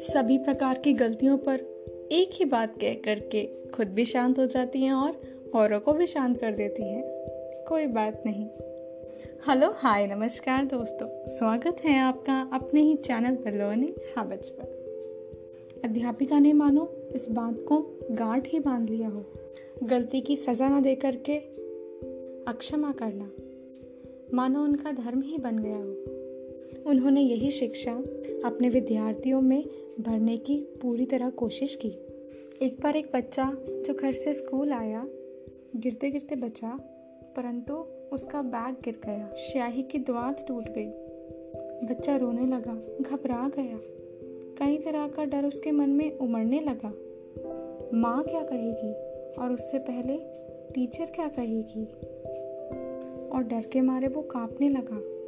सभी प्रकार की गलतियों पर एक ही बात कह करके खुद भी शांत हो जाती हैं और औरों को भी शांत कर देती हैं। कोई बात नहीं। हेलो, हाय, नमस्कार दोस्तों। स्वागत है आपका अपने ही चैनल द लर्निंग हैबिट्स पर। अध्यापिका ने मानो इस बात को गांठ ही बाँध लिया हो। गलती की सजा न दे करके अक्षमा करना। मानो उनका धर्म ही बन गया हो। उन्होंने यही शिक्षा अपने विद्यार्थियों में भरने की पूरी तरह कोशिश की। एक बार एक बच्चा जो घर से स्कूल आया, गिरते गिरते बचा, परंतु उसका बैग गिर गया, स्याही की द्वात टूट गई। बच्चा रोने लगा, घबरा गया। कई तरह का डर उसके मन में उमड़ने लगा। माँ क्या कहेगी? और उससे पहले टीचर क्या कहेगी? और डर के मारे वो कांपने लगा।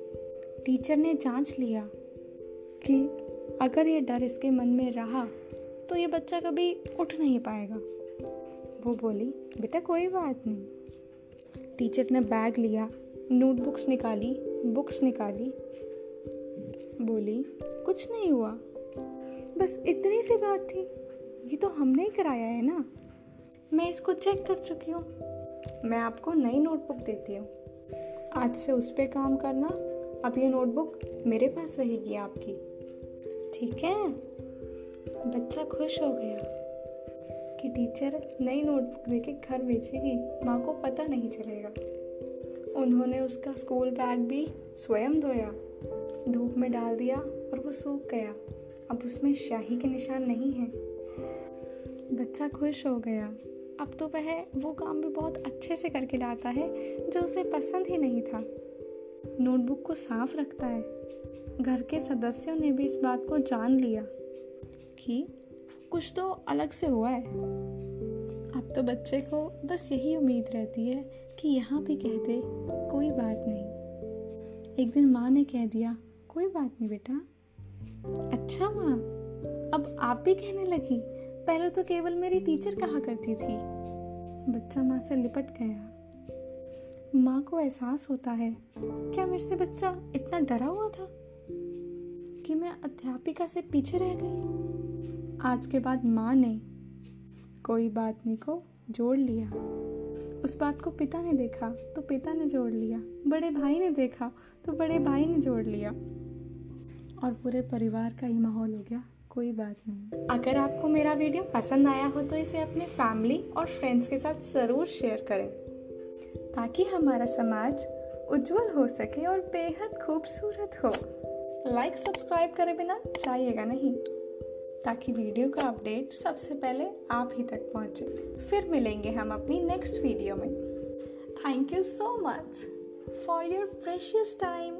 टीचर ने जाँच लिया कि अगर ये डर इसके मन में रहा तो ये बच्चा कभी उठ नहीं पाएगा। वो बोली, बेटा, कोई बात नहीं। टीचर ने बैग लिया, नोटबुक्स निकाली, बुक्स निकाली। बोली, कुछ नहीं हुआ। बस इतनी सी बात थी। ये तो हमने ही कराया है ना। मैं इसको चेक कर चुकी हूँ। मैं आपको नई नोटबुक देती हूँ। आज से उस पर काम करना अब ये नोटबुक मेरे पास रहेगी आपकी। ठीक है? बच्चा खुश हो गया कि टीचर नई नोटबुक देके घर भेजेगी। माँ को पता नहीं चलेगा। उन्होंने उसका स्कूल बैग भी स्वयं धोया, धूप में डाल दिया और वो सूख गया। अब उसमें शाही के निशान नहीं है। बच्चा खुश हो गया। अब तो वह वो काम भी बहुत अच्छे से करके लाता है, जो उसे पसंद ही नहीं था। नोटबुक को साफ़ रखता है। घर के सदस्यों ने भी इस बात को जान लिया कि कुछ तो अलग से हुआ है। अब तो बच्चे को बस यही उम्मीद रहती है कि यहाँ भी कह दे, कोई बात नहीं। एक दिन माँ ने कह दिया, कोई बात नहीं बेटा। अच्छा माँ, अब आप भी कहने लगी। पहले तो केवल मेरी टीचर कहा करती थी। बच्चा माँ से लिपट गया। माँ को एहसास होता है। क्या मेरे से बच्चा इतना डरा हुआ था कि मैं अध्यापिका से पीछे रह गई? आज के बाद माँ ने कोई बात नहीं को जोड़ लिया। उस बात को पिता ने देखा तो पिता ने जोड़ लिया। बड़े भाई ने देखा तो बड़े भाई ने जोड़ लिया। और पूरे परिवार का ही माहौल हो गया। कोई बात नहीं। अगर आपको मेरा वीडियो पसंद आया हो तो इसे अपने फैमिली और फ्रेंड्स के साथ ज़रूर शेयर करें। ताकि हमारा समाज उज्जवल हो सके और बेहद खूबसूरत हो। लाइक सब्सक्राइब करे बिना चाहिएगा नहीं, ताकि वीडियो का अपडेट सबसे पहले आप ही तक पहुँचे। फिर मिलेंगे हम अपनी नेक्स्ट वीडियो में। Thank you so much for your precious time